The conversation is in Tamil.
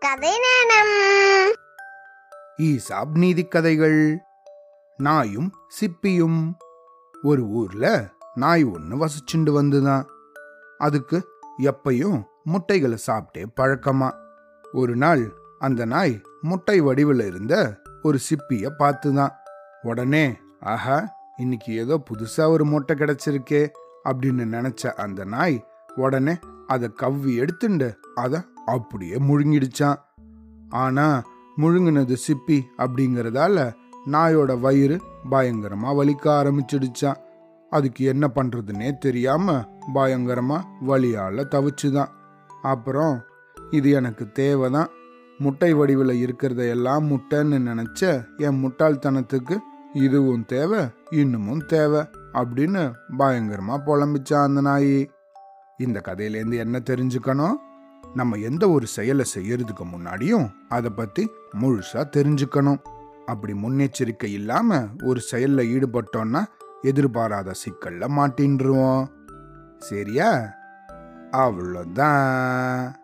கதை நேரம் ஈசாப் நீதி கதைகள். நாயும் சிப்பியும். ஒரு ஊர்ல நாய் ஒன்று வசிச்சுண்டு வந்துதான் அதுக்கு எப்பையும் முட்டைகளை சாப்பிட்டே பழக்கமா. ஒரு நாள் அந்த நாய் முட்டை வடிவில் இருந்த ஒரு சிப்பிய பார்த்துதான் உடனே ஆஹா இன்னைக்கு ஏதோ புதுசா ஒரு முட்டை கிடைச்சிருக்கே அப்படின்னு நினைச்ச அந்த நாய் உடனே அதை கவ்வி எடுத்துண்டு அதை அப்படியே முழுங்கிடுச்சான். ஆனா முழுங்கினது சிப்பி அப்படிங்கிறதால நாயோட வயிறு பயங்கரமா வலிக்க ஆரம்பிச்சிடுச்சான். அதுக்கு என்ன பண்றதுன்னே தெரியாம பயங்கரமா வலியால தவிச்சுதான். அப்புறம் இது எனக்கு தேவைதான். முட்டை வடிவில் இருக்கிறத எல்லாம் முட்டைன்னு நினச்ச என் முட்டாள்தனத்துக்கு இதுவும் தேவை இன்னமும் தேவை அப்படின்னு பயங்கரமா புலம்பிச்சான் அந்த நாயி. இந்த கதையிலேருந்து என்ன தெரிஞ்சுக்கணும்? நம்ம எந்த ஒரு செயலை செய்யறதுக்கு முன்னாடியும் அதை பத்தி முழுசா தெரிஞ்சுக்கணும். அப்படி முன்னெச்சரிக்கை இல்லாம ஒரு செயல்ல ஈடுபட்டோம்னா எதிர்பாராத சிக்கல்ல மாட்டின்றுவோம். சரியா? அவ்வளோதான்